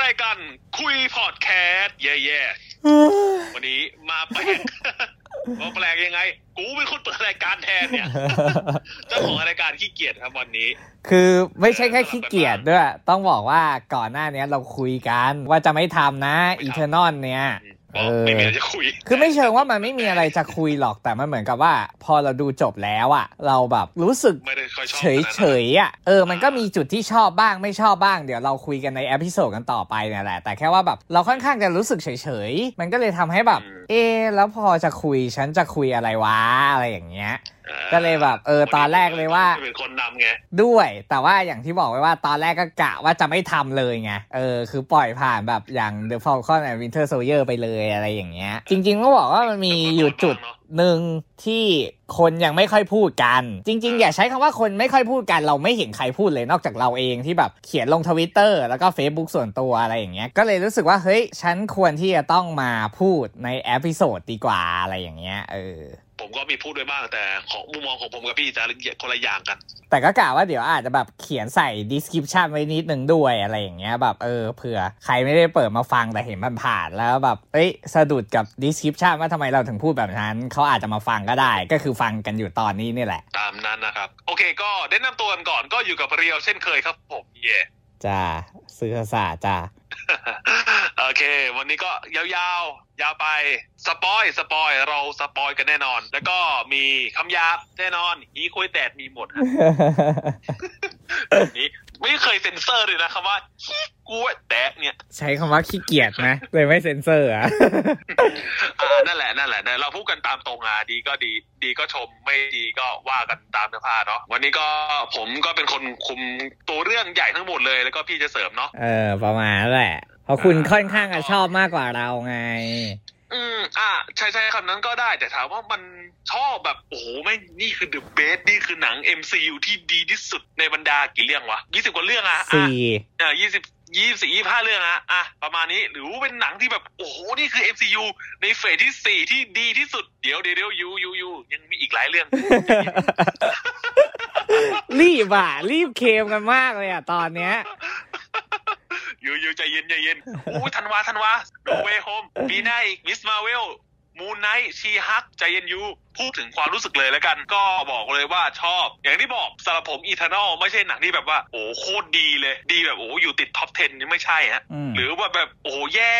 ทำรายการคุยพอดแคสต์แย่ๆวันนี้มาแปลกว่าแปลกยังไง กูเป็นคนเปิดรายการแทนเนี่ยเจ้าของรายการขี้เกียจครับวันนี้ คือไม่ใช่แค่ขี้เกียจด้วย ต้องบอกว่าก่อนหน้านี้เราคุยกันว่าจะไม่ทำนะ Eternals เนี่ยบอก ไม่มีอะไรจะคุย คือไม่เชิงว่ามันไม่มีอะไรจะคุยหรอกแต่มันเหมือนกับว่า พอเราดูจบแล้วอะเราแบบรู้สึกไม่ได้ค่อยชอบเฉยเฉยๆอะเออมันก็มีจุดที่ชอบบ้างไม่ชอบบ้างเดี๋ยวเราคุยกันใน episode กันต่อไปเนี่ยแหละ แต่แค่ว่าแบบเราค่อนข้างจะรู้สึกเฉยเฉยๆมันก็เลยทำให้แบบ เอะแล้วพอจะคุยฉันจะคุยอะไรวะอะไรอย่างเงี้ย ก็เลยแบบ เออ ตอนแรกเลยว่าเป็นคนนำไงด้วย แต่ว่าอย่างที่บอกไว้ว่าตอนแรกก็กะว่าจะไม่ทำเลยไงเออ คือปล่อยผ่านแบบอย่าง The Falcon and Winter Soldier ไปเลยอะไรอย่างเงี้ย จริงๆก็บอกว่ามันมีอยู่จุดหนึ่งที่คนยังไม่ค่อยพูดกัน จริง ๆ อย่าใช้คำว่าคนไม่ค่อยพูดกันเราไม่เห็นใครพูดเลยนอกจากเราเองที่แบบเขียนลงทวิตเตอร์แล้วก็ Facebook ส่วนตัวอะไรอย่างเงี้ยก็เลยรู้สึกว่าเฮ้ยฉันควรที่จะต้องมาพูดใน episode ดีกว่าอะไรอย่างเงี้ยเออ ผมก็มีพูดด้วยบ้างแต่ของมุมมองของผมกับพี่จะคนละอย่างกัน แต่ก็กะว่าเดี๋ยวอาจจะแบบเขียนใส่ description ไว้นิดนึงด้วยอะไรอย่างเงี้ยแบบเออเผื่อใครไม่ได้เปิดมาฟังแต่เห็นมันผ่านแล้วแบบเอ้ยสะดุดกับ description ว่าทำไมเราถึงพูดแบบนั้นเขาอาจจะมาฟังก็ได้ ก็คือฟังกันอยู่ตอนนี้นี่แหละ ตามนั้นนะครับ โอเค ก็แนะนำตัวกันก่อนก็อยู่กับเรียวเช่นเคยครับผมเย่จ้าซื้อศาสตร์จ้า โอเค วันนี้ก็ยาวๆ ยาวไป spoil spoil เรา spoil กันแน่นอน แล้วก็มีคำหยาบแน่นอนหีควยแตดมีหมดฮะแบบนี้ ไม่เคยเซ็นเซอร์เลยนะคำว่าฮีกูแตดเนี่ย ใช้คำว่าขี้เกียจนะเลยไม่เซ็นเซอร์อะอ่านั่นแหละนั่นแหละเราพูดกันตามตรงอะดีก็ดีดีก็ชมไม่ดีก็ว่ากันตามเนื้อผ้าเนาะวันนี้ก็ผมก็เป็นคนคุมตัวเรื่องใหญ่ทั้งหมดเลยแล้วก็พี่จะเสริมเนาะเออประมาณนั้นแหละเพราะคุณค่อนข้างจะชอบมากกว่าเราไง อืมอ่าใช่ใช่คำนั้นก็ได้แต่ถามว่ามันชอบแบบโอ้โหไม่งนี่คือ the best นี่คือหนัง MCU ที่ดีที่สุดในบรรดากี่เรื่องวะยี่สิบกว่าเรื่องอะอะสี่เออยี่สิบยี่สี่ยี่ห้าเรื่องอะอะประมาณนี้หรือว่าเป็นหนังที่แบบโอ้โหนี่คือ MCU ในเฟสที่สี่ที่ดีที่สุดเดี๋ยวเดี๋ยวเดี๋ยวยูยูยูยังมีอีกหลายเรื่อง รีบอะรีบเคลมกันมากเลยอะตอนเนี้ย you you ใจเย็นใจเย็นโอ้ยธันวาธันวา No Way Home ปีหน้าอีก Ms. Marvel Moon Knight She-Hulk ใจเย็น you พูดถึงความรู้สึกเลยแล้วกัน ก็บอกเลยว่าชอบ อย่างที่บอกสำหรับผม Eternals ไม่ใช่หนังที่แบบว่า โอ้โคตรดีเลย ดีแบบโอ้อยู่ติด top 10 นี่ไม่ใช่ฮะอืมหรือว่าแบบโอ้แย่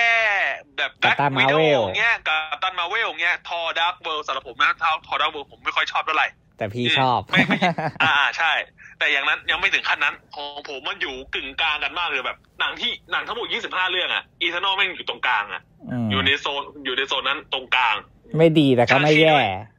แบบแบ็ค Captain วิดโอ Marvel เงี้ยกัปตันมาเวลเงี้ย Thor Dark World สำหรับผมนะทอทอดักเวิลผมไม่ค่อยชอบเท่าไหร่ แต่พี่ชอบไม่ไม่อ่าใช่ แต่อย่างนั้นยังไม่ถึงขั้นนั้น ของผมมันอยู่กึ่งกลางกันมากเลยแบบหนังที่หนังทั้งหมด25เรื่องอะ Eternals แม่งอยู่ตรงกลางอะมอยู่ในโซนอยู่ในโซนนั้นตรงกลาง ไม่ดีแต่ก็ไม่แย่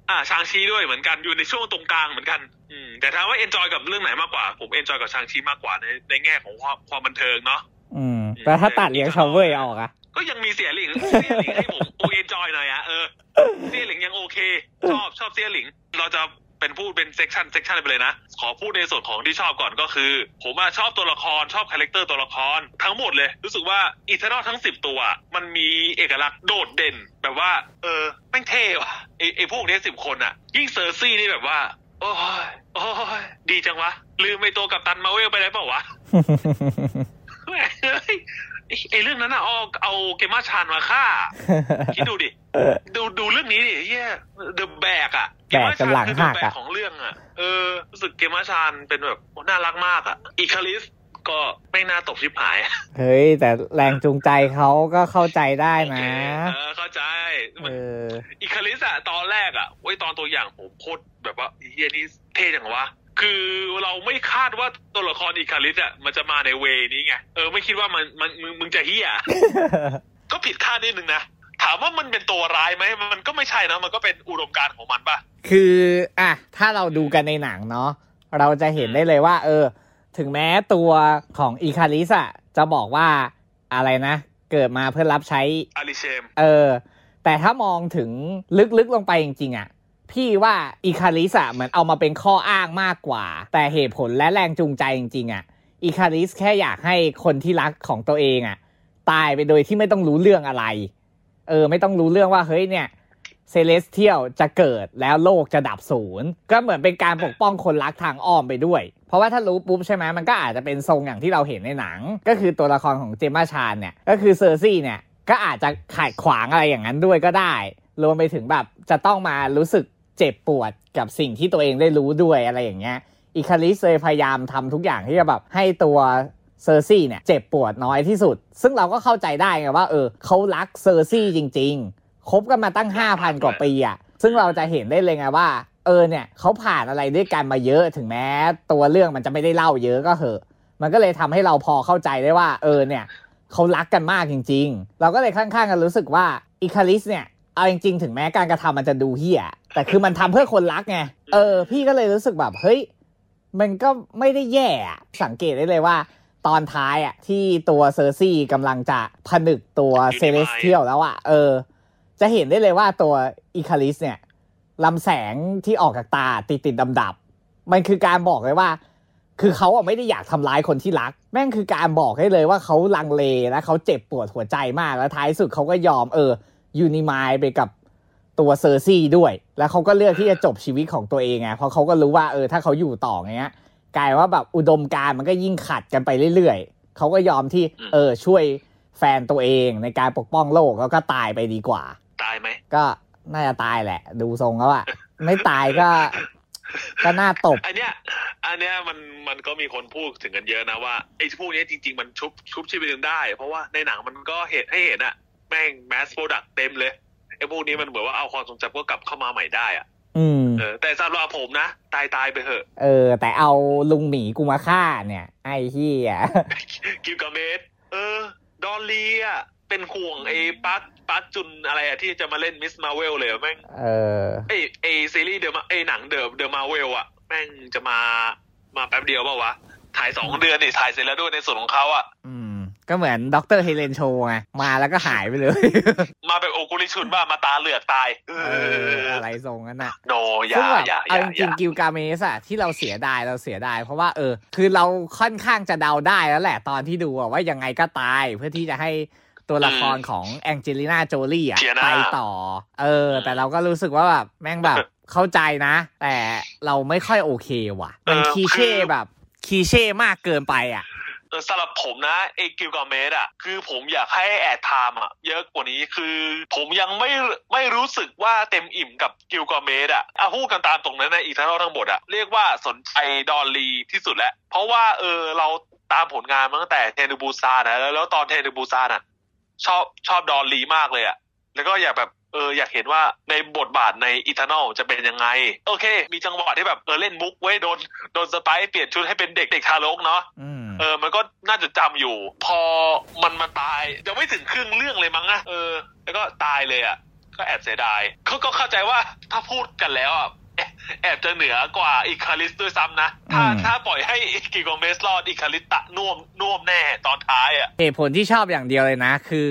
อ่า Shang-Chi ด้วยเหมือนกันอยู่ในช่วงตรงกลางเหมือนกันอืมแต่ถามว่า enjoy กับเรื่องไหนมากกว่า ผม enjoy กับ Shang-Chi มากกว่าในในแง่ของความความบันเทิงเนาะอืมแล้วถ้าตัดเหลียงเฉาเหว่ยออกอะก็ยังมีเซี่ยหลิงเซี่ยหลิงให้ผมโอ enjoy หน่อยอะเออเซี่ยหลิงยังโอเค ชอบชอบเซี่ยหลิง เราจะ เป็นพูดเป็น section section ไปเลยนะ ขอพูดในส่วนของที่ชอบก่อนก็คือ ผมอะชอบตัวละครชอบ character ตัวละครทั้งหมดเลย รู้สึกว่า Eternals ทั้งสิบตัว มันมีเอกลักษณ์โดดเด่น แบบว่า เออแม่งเท่ว่ะไอไอพวกเนี้สิบคนอะยิ่ง Sersi นี่แบบว่า โอ้ยโอ้ยดีจังวะ ลืมไอตัวกัปตันมาเวลไปได้เปล่าวะแม่งเฮ้ย ไอ้ไอเรื่องนั้นอะเอาเอาเกมมาชานมาฆ่า คิดดูดิ ดูดูเรื่องนี้ดิเฮียเดอะแบกอะแบกจนหลังคือหัเดกอะแบอะกของเรื่องอะเออรู้สึกเกมมาชานเป็นแบบน่ารักมากอะอีคาลิสก็ไม่น่าตกชิบหาย เฮ้ย แต่แรงจูงใจเขาก็เข้าใจได้โอเคนะ เออ เข้าใจเอมันออีคาลิสอะตอนแรกอะไว้ยตอนตัวอย่างผมโคตรแบบว่าเฮียนี่เท่จังวะ คือเราไม่คาดว่าตัวละครอีคาลิสอะมันจะมาในเวนี้ไงเออไม่คิดว่ามันมันมึงมึงจะเฮียก็ผิดคาดนิดนึงนะถามว่ามันเป็นตัวร้ายไหมมันก็ไม่ใช่นะมันก็เป็นอุดมการณ์ของมันป่ะคืออะถ้าเราดูกันในหนังเนาะเราจะเห็นได้เลยว่า เออ ถึงแม้ตัวของอีคาริสอะจะบอกว่าอะไรนะ เกิดมาเพื่อรับใช้อาริเชม เออ แต่ถ้ามองถึงลึกๆลงไปจริงๆอะ พี่ว่า Ikaris อะเหมือนเอามาเป็นข้ออ้างมากกว่า แต่เหตุผลและแรงจูงใจจริงๆอะ Ikaris แค่อยากให้คนที่รักของตัวเองอะตายไปโดยที่ไม่ต้องรู้เรื่องอะไร เออ ไม่ต้องรู้เรื่องว่าเฮ้ยเนี่ย Celestial จะเกิดแล้วโลกจะดับศูนย์ ก็เหมือนเป็นการปกป้องคนรักทางอ้อมไปด้วย เพราะว่าถ้ารู้ปุ๊บใช่ไหมมันก็อาจจะเป็นทรงอย่างที่เราเห็นในหนัง ก็คือตัวละครของ Gemma Chan เนี่ย ก็คือ Sersi เนี่ย ก็อาจจะขัดขวางอะไรอย่างนั้นด้วยก็ได้ รวมไปถึงแบบจะต้องมารู้สึก เจ็บปวดกับสิ่งที่ตัวเองได้รู้ด้วยอะไรอย่างเงี้ยอิคาริสเลยพยายามทำทุกอย่างที่จะแบบให้ตัวเซอร์ซี่เนี่ยเจ็บปวดน้อยที่สุด ซึ่งเราก็เข้าใจได้ไงว่าเออเขารักเซอร์ซี่จริง ๆ คบกันมาตั้ง 5,000 กว่าปีอะซึ่งเราจะเห็นได้เลยไงว่า เออเนี่ยเขาผ่านอะไรด้วยกันมาเยอะถึงแม้ ตัวเรื่องมันจะไม่ได้เล่าเยอะก็เหอะ มันก็เลยทำให้เราพอเข้าใจได้ว่า เออเนี่ยเขารักกันมากจริง ๆ เราก็เลยข้างๆกันรู้สึกว่า Ikaris เนี่ย เอาจริงๆ ถึงแม้การกระทำมันจะดูเหี้ย แต่คือมันทำเพื่อคนรักไง เออ พี่ก็เลยรู้สึกแบบเฮ้ย มันก็ไม่ได้แย่อะสังเกตได้เลยว่า ตอนท้ายอะ ที่ตัว Sersi กำลังจะผนึกตัว Celestial แล้วอะ เออ จะเห็นได้เลยว่าตัว Ikaris เนี่ยลำแสงที่ออกจากตาติดติดดำดับๆมันคือการบอกเลยว่า คือเขาอะไม่ได้อยากทำร้ายคนที่รัก แม่งคือการบอกให้เลยว่าเขาลังเลและเขาเจ็บปวดหัวใจมากแล้วท้ายสุดเขาก็ยอมเออ ยูนิมายไปกับตัวเซอร์ซี่ด้วย แล้วเขาก็เลือกที่จะจบชีวิตของตัวเองไงเพราะเขาก็รู้ว่าเออถ้าเขาอยู่ต่ออย่างเงี้ยกลายว่าแบบอุดมการณ์มันก็ยิ่งขัดกันไปเรื่อยๆเขาก็ยอมที่เออช่วยแฟนตัวเองในการปกป้องโลกแล้วก็ตายไปดีกว่า ตายไหมก็น่าจะตายแหละ ดูทรงแล้วอะไม่ตายก็ก็น่าตบอันเนี้ยอันเนี้ยมันมันก็มีคนพูดถึงกันเยอะนะว่าไอ้พวกเนี้ยจริง ๆ มันชุบชุบชีวิตกันได้ เพราะว่าในหนังมันก็เห็นให้เห็นอะ แม่งแมสโปรดักเต็มเลยไอ้พวกนี้มันเหมือนว่าเอาความทรงจำก็กลับเข้ามาใหม่ได้อะอืมเออแต่สำหรับผมนะ ตายตายไปเถอะเออ แต่เอาลุงหมีกูมาฆ่าเนี่ย ไอ้เหี้ยกิลกาเมสเออ ดอลลีอะเป็นห่วงไอ้ปักปักจุนอะไรอะที่จะมาเล่นมิสมาเวลเลยอะแม่งเออไอ้ไอ้ซีรีส์เดอะไอ้หนังเดอะเดอะมาเวลอะแม่งจะมามาแป๊บเดียวเปล่าวะถ่ายสองเดือนนี่ถ่ายเสร็จแล้วด้วยในส่วนของเขาอะอืม ก็เหมือนด็อกเตอร์เฮเลนโชไงมาแล้วก็หายไปเลย มาแบบโอกุลิชุนว่ามาตาเหลือกตายเอเออออะไรทรงนั้นน่ะโนอย่าซึ่งแบบอย่าอเอาย่าจอริย่างๆกิลกาเมสอะที่เราเสียดายเราเสียดายเพราะว่าเออ คือเราค่อนข้างจะเดาได้แล้วแหละตอนที่ดูอะว่ายังไงก็ตายเพื่อที่จะให้ตัวละครของ Angelina Jolie อะ Thena ไปต่อ เออ แต่เราก็รู้สึกว่าแบบแม่งแบบเข้าใจนะ แต่เราไม่ค่อยโอเคว่ะ มัน cliché แบบ cliché มากเกินไปอะเออ สำหรับผมนะไอ้กิลกาเมสอะคือผมอยากให้ airtime อะเยอะกว่านี้คือผมยังไม่ไม่รู้สึกว่าเต็มอิ่มกับกิลกาเมสอะอะพูดกันตามตรงนั้นนะอีกทั้งทั้งหมดอะเรียกว่าสนใจดอนลีที่สุดแล้วเพราะว่าเออเราตามผลงานมาตั้งแต่ Train to Busan อะแล้วแล้วตอน Train to Busan อะชอบชอบดอนลีมากเลยอะแล้วก็อยากแบบ เอออยากเห็นว่าในบทบาทใน Eternal จะเป็นยังไง โอเค มีจังหวะที่แบบเออเล่นมุกไว้โดนโดนสไปรท์เปลี่ยนชุดให้เป็นเด็กเด็กทารกเนาะอืมเออมันก็น่าจดจำอยู่ พอมันมาตายยังไม่ถึงครึ่งเรื่องเลยมั้งนะเออ แล้วก็ตายเลยอะ ก็แอบเสียดายเขาก็เข้าใจว่าถ้าพูดกันแล้วอะแอบแอบจะเหนือกว่าอีคาริสด้วยซ้ำนะ ถ้าอืมถ้าปล่อยให้กิโกเมสรอดอีคาริสตะน่วมน่วมแน่ตอนท้ายอะเหตุผลที่ชอบอย่างเดียวเลยนะ คือ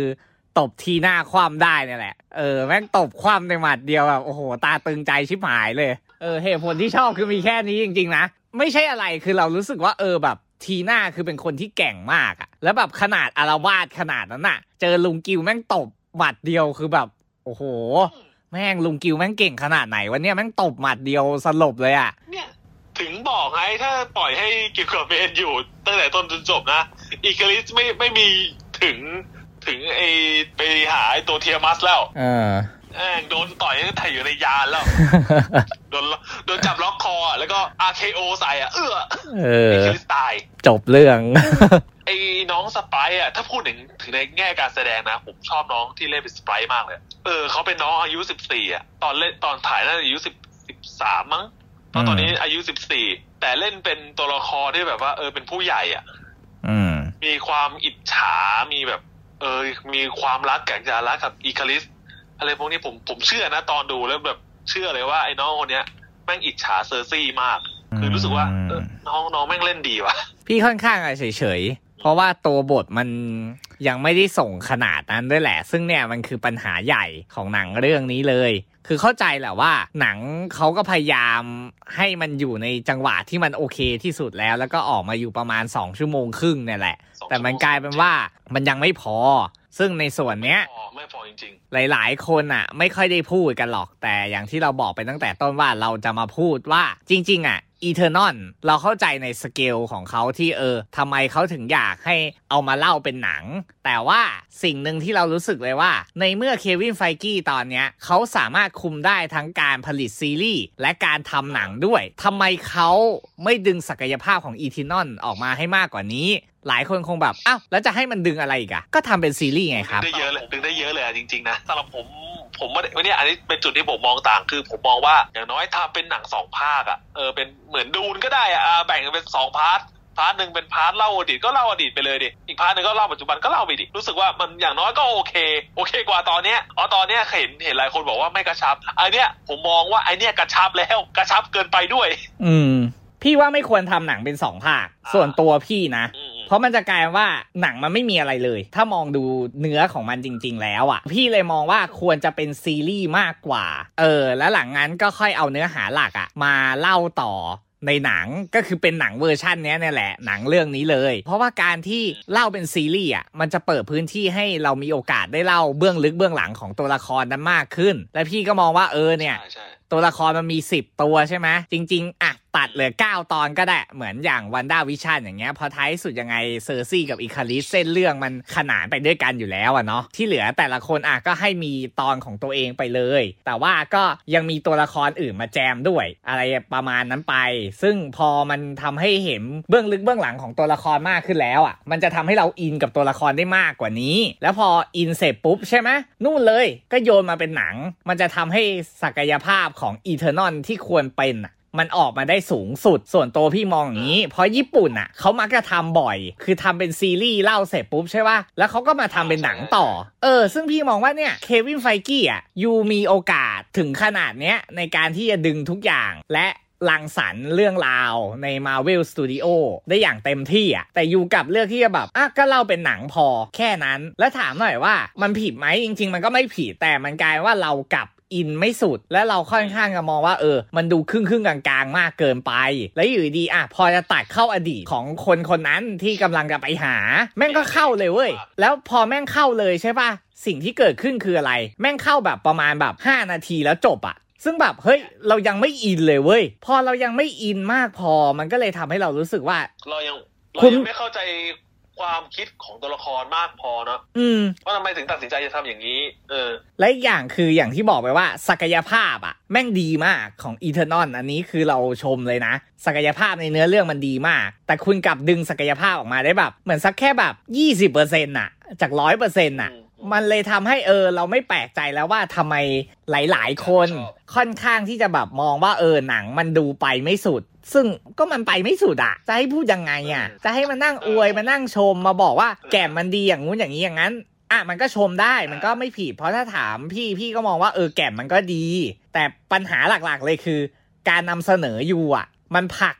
ตบทีหน้าคว่ำได้เนี่ยแหละ เออแม่งตบคว่ำในหมัดเดียวแบบโอ้โห ตาตึงใจชิบหายเลย เออเหตุผลที่ชอบคือมีแค่นี้จริงๆนะ ไม่ใช่อะไรคือเรารู้สึกว่าเออแบบทีหน้าคือเป็นคนที่แก่งมากอะแล้วแบบขนาดอารวาสขนาดนั้นน่ะ เจอลุงกิวแม่งตบหมัดเดียวคือแบบ โอ้โห แม่งลุงกิวแม่งเก่งขนาดไหนวะเนี่ยแม่งตบหมัดเดียวสลบเลยอะเนี่ยถึงบอกไงถ้าปล่อยให้กิโกเมสอยู่ตั้งแต่ต้นจนจบนะอีคาริสไม่ไม่มีถึง ถึงไอไปหาไอตัวเทียมัสแล้วเออแม่งโดนต่อยตั้งแต่อยู่ในยานแล้ว โดนโดนจับล็อกคออะแล้วก็ RKO ใส่อะ เอื้อเอไอ้อคริสตาย จบเรื่อง ไอ้น้องสไปร์อะ ถ้าพูดถึงถึงในแง่การแสดงนะ ผมชอบน้องที่เล่นเป็นสไปร์มากเลย เออ เขาเป็นน้องอายุสิบสี่อะ ตอนเล่นตอนถ่ายน่าจะอายุสิบสิบสามมั้งตอนตอนนี้อายุสิบสี่แต่เล่นเป็นตัวละครที่แบบว่า เออเป็นผู้ใหญ่อะอืมมีความอิจฉามีแบบ เออมีความรักแก่งจารักกับอีคาริสอะไรพวกนี้ผมผมเชื่อนะตอนดูแล้วแบบเชื่อเลยว่าไอ้น้องคนเนี้ยแม่งอิจฉาเซอร์ซี่มาก คือรู้สึกว่าน้องน้องแม่งเล่นดีว่ะ พี่ค่อนข้างเฉยเฉย เพราะว่าตัวบทมันยังไม่ได้ส่งขนาดนั้นด้วยแหละ ซึ่งเนี่ยมันคือปัญหาใหญ่ของหนังเรื่องนี้เลย คือเข้าใจแหละว่า หนังเขาก็พยายามให้มันอยู่ในจังหวะที่มันโอเคที่สุดแล้ว แล้วก็ออกมาอยู่ประมาณ 2 ชั่วโมงครึ่งเนี่ยแหละสองแต่มันกลายเป็นว่ามันยังไม่พอ ซึ่งในส่วนเนี้ยพอไม่พอจริงหลายๆ คนอะ ไม่ค่อยได้พูดกันหรอกแต่อย่างที่เราบอกไปตั้งแต่ต้นว่าเราจะมาพูดว่าจริง ๆ อะ Eternal เราเข้าใจในสเกลของเขาที่เออทำไมเขาถึงอยากให้เอามาเล่าเป็นหนัง แต่ว่าสิ่งหนึ่งที่เรารู้สึกเลยว่า ในเมื่อเควินไฟกีตอนเนี้ยเขาสามารถคุมได้ทั้งการผลิตซีรีส์และการทำหนังด้วยทำไมเขาไม่ดึงศักยภาพของ Eternal ออกมาให้มากกว่านี้ หลายคนคงแบบ อ้าว แล้วจะให้มันดึงอะไรอีกอะก็ทำเป็นซีรีส์ไงครับได้เยอะเลย ดึงได้เยอะเลยอะจริง ๆ นะสำหรับผมผมไม่ได้วันนี้อันนี้เป็นจุดที่ผมมองต่างคือผมมองว่าอย่างน้อยทำเป็นหนังสองภาคอะเออเป็นเหมือน Dune ก็ได้อะอ่าแบ่งกันเป็นสอง part part หนึ่งเป็น part เล่าอดีตก็เล่าอดีตไปเลยดิ อีก part หนึ่งก็เล่าปัจจุบันก็เล่าไปดิ รู้สึกว่ามันอย่างน้อยก็โอเค โอเคกว่าตอนเนี้ย อ๋อตอนเนี้ยเห็นเห็นหลายคนบอกว่าไม่กระชับ อันเนี้ยผมมองว่าไอเนี้ยกระชับแล้วกระชับเกินไปด้วย อืม พี่ว่าไม่ควรทำหนังเป็นสองภาคอ่าส่วนตัวพี่นะอืม เพราะมันจะกลายว่าหนังมันไม่มีอะไรเลย ถ้ามองดูเนื้อของมันจริง ๆ แล้วอะ พี่เลยมองว่าควรจะเป็นซีรีส์มากกว่า เออ แล้วหลังจากนั้นก็ค่อยเอาเนื้อหาหลักอะ มาเล่าต่อในหนังก็คือเป็นหนังเวอร์ชันเนี้ยเนี่ยแหละหนังเรื่องนี้เลย เพราะว่าการที่เล่าเป็นซีรีส์อะมันจะเปิดพื้นที่ให้เรามีโอกาสได้เล่าเบื้องลึกเบื้องหลังของตัวละครนั้นมากขึ้น และพี่ก็มองว่าเออเนี่ยใช่ใช่ตัวละครมันมี 10 ตัวใช่ไหมจริง ๆ อะ ตัดเหลือ 9 ตอนก็ได้ เหมือนอย่าง WandaVision อย่างเงี้ยพอท้ายสุดยังไงเซอร์ซี่กับอีคาริสเส้นเรื่องมันขนานไปด้วยกันอยู่แล้วอะเนาะที่เหลือแต่ละคนอะก็ให้มีตอนของตัวเองไปเลย แต่ว่าก็ยังมีตัวละครอื่นมาแจมด้วย อะไรประมาณนั้นไป ซึ่งพอมันทำให้เห็นเบื้องลึกเบื้องหลังของตัวละครมากขึ้นแล้วอะ มันจะทำให้เราอินกับตัวละครได้มากกว่านี้ แล้วพออินเสร็จปุ๊บใช่ไหมนู่นเลยก็โยนมาเป็นหนัง มันจะทำให้ศักยภาพของ Eternal ที่ควรเป็นอะ มันออกมาได้สูงสุด ส่วนตัวพี่มองอย่างนี้ เพราะญี่ปุ่นอะเขามักจะทำบ่อย คือทำเป็นซีรีส์เล่าเสร็จปุ๊บใช่ป่ะ แล้วเขาก็มาทำเป็นหนังต่อ เออ ซึ่งพี่มองว่าเนี่ยเควินไฟกี้อะยูมีโอกาสถึงขนาดเนี้ยในการที่จะดึงทุกอย่างและรังสรรค์เรื่องราวใน Marvel Studio ได้อย่างเต็มที่อะ แต่ยูกลับเลือกที่จะแบบ อะ ก็เล่าเป็นหนังพอแค่นั้น แล้วถามหน่อยว่ามันผิดไหมจริง ๆ มันก็ไม่ผิด แต่มันกลายว่าเรากลับ อินไม่สุด และเราค่อนข้างจะมองว่าเออ มันดูครึ่งครึ่งๆกลางๆ มากเกินไป แล้วอยู่ดีๆอะพอจะตัดเข้าอดีตของคนคนนั้นที่กำลังจะไปหา แม่งก็เข้าเลยเว้ย แล้วพอแม่งเข้าเลยใช่ปะสิ่งที่เกิดขึ้นคืออะไร แม่งเข้าแบบประมาณแบบ 5 นาทีแล้วจบอะซึ่งแบบเฮ้ยเรายังไม่อินเลยเว้ย พอเรายังไม่อินมากพอมันก็เลยทำให้เรารู้สึกว่า เรายังเราคุณยังไม่เข้าใจ ความคิดของตัวละครมากพอเนาะอืมว่าทำไมถึงตัดสินใจจะทำอย่างนี้ เออ และอีกอย่างคืออย่างที่บอกไปว่า ศักยภาพอะแม่งดีมากของอีเทอร์นอนอันนี้คือเราชมเลยนะ ศักยภาพในเนื้อเรื่องมันดีมาก แต่คุณกลับดึงศักยภาพออกมาได้แบบ เหมือนสักแค่แบบ 20%น่ะ จากร้อยเปอร์เซ็นต์น่ะอื มมันเลยทำให้เออ เราไม่แปลกใจแล้วว่าทำไมหลาย ๆ คนชอบค่อนข้างที่จะแบบมองว่าเออหนังมันดูไปไม่สุด ซึ่งก็มันไปไม่สุดอะจะให้พูดยังไงอะจะให้มานั่งอวยมานั่งชมมาบอกว่าแก่มมันดีอย่างงู้นอย่างนี้อย่างนั้นอะมันก็ชมได้มันก็ไม่ผิดเพราะถ้าถามพี่พี่ก็มองว่าเออแก่นมันก็ดี แต่ปัญหาหลักๆเลยคือ การนำเสนออยู่อะ มันผลักมันไม่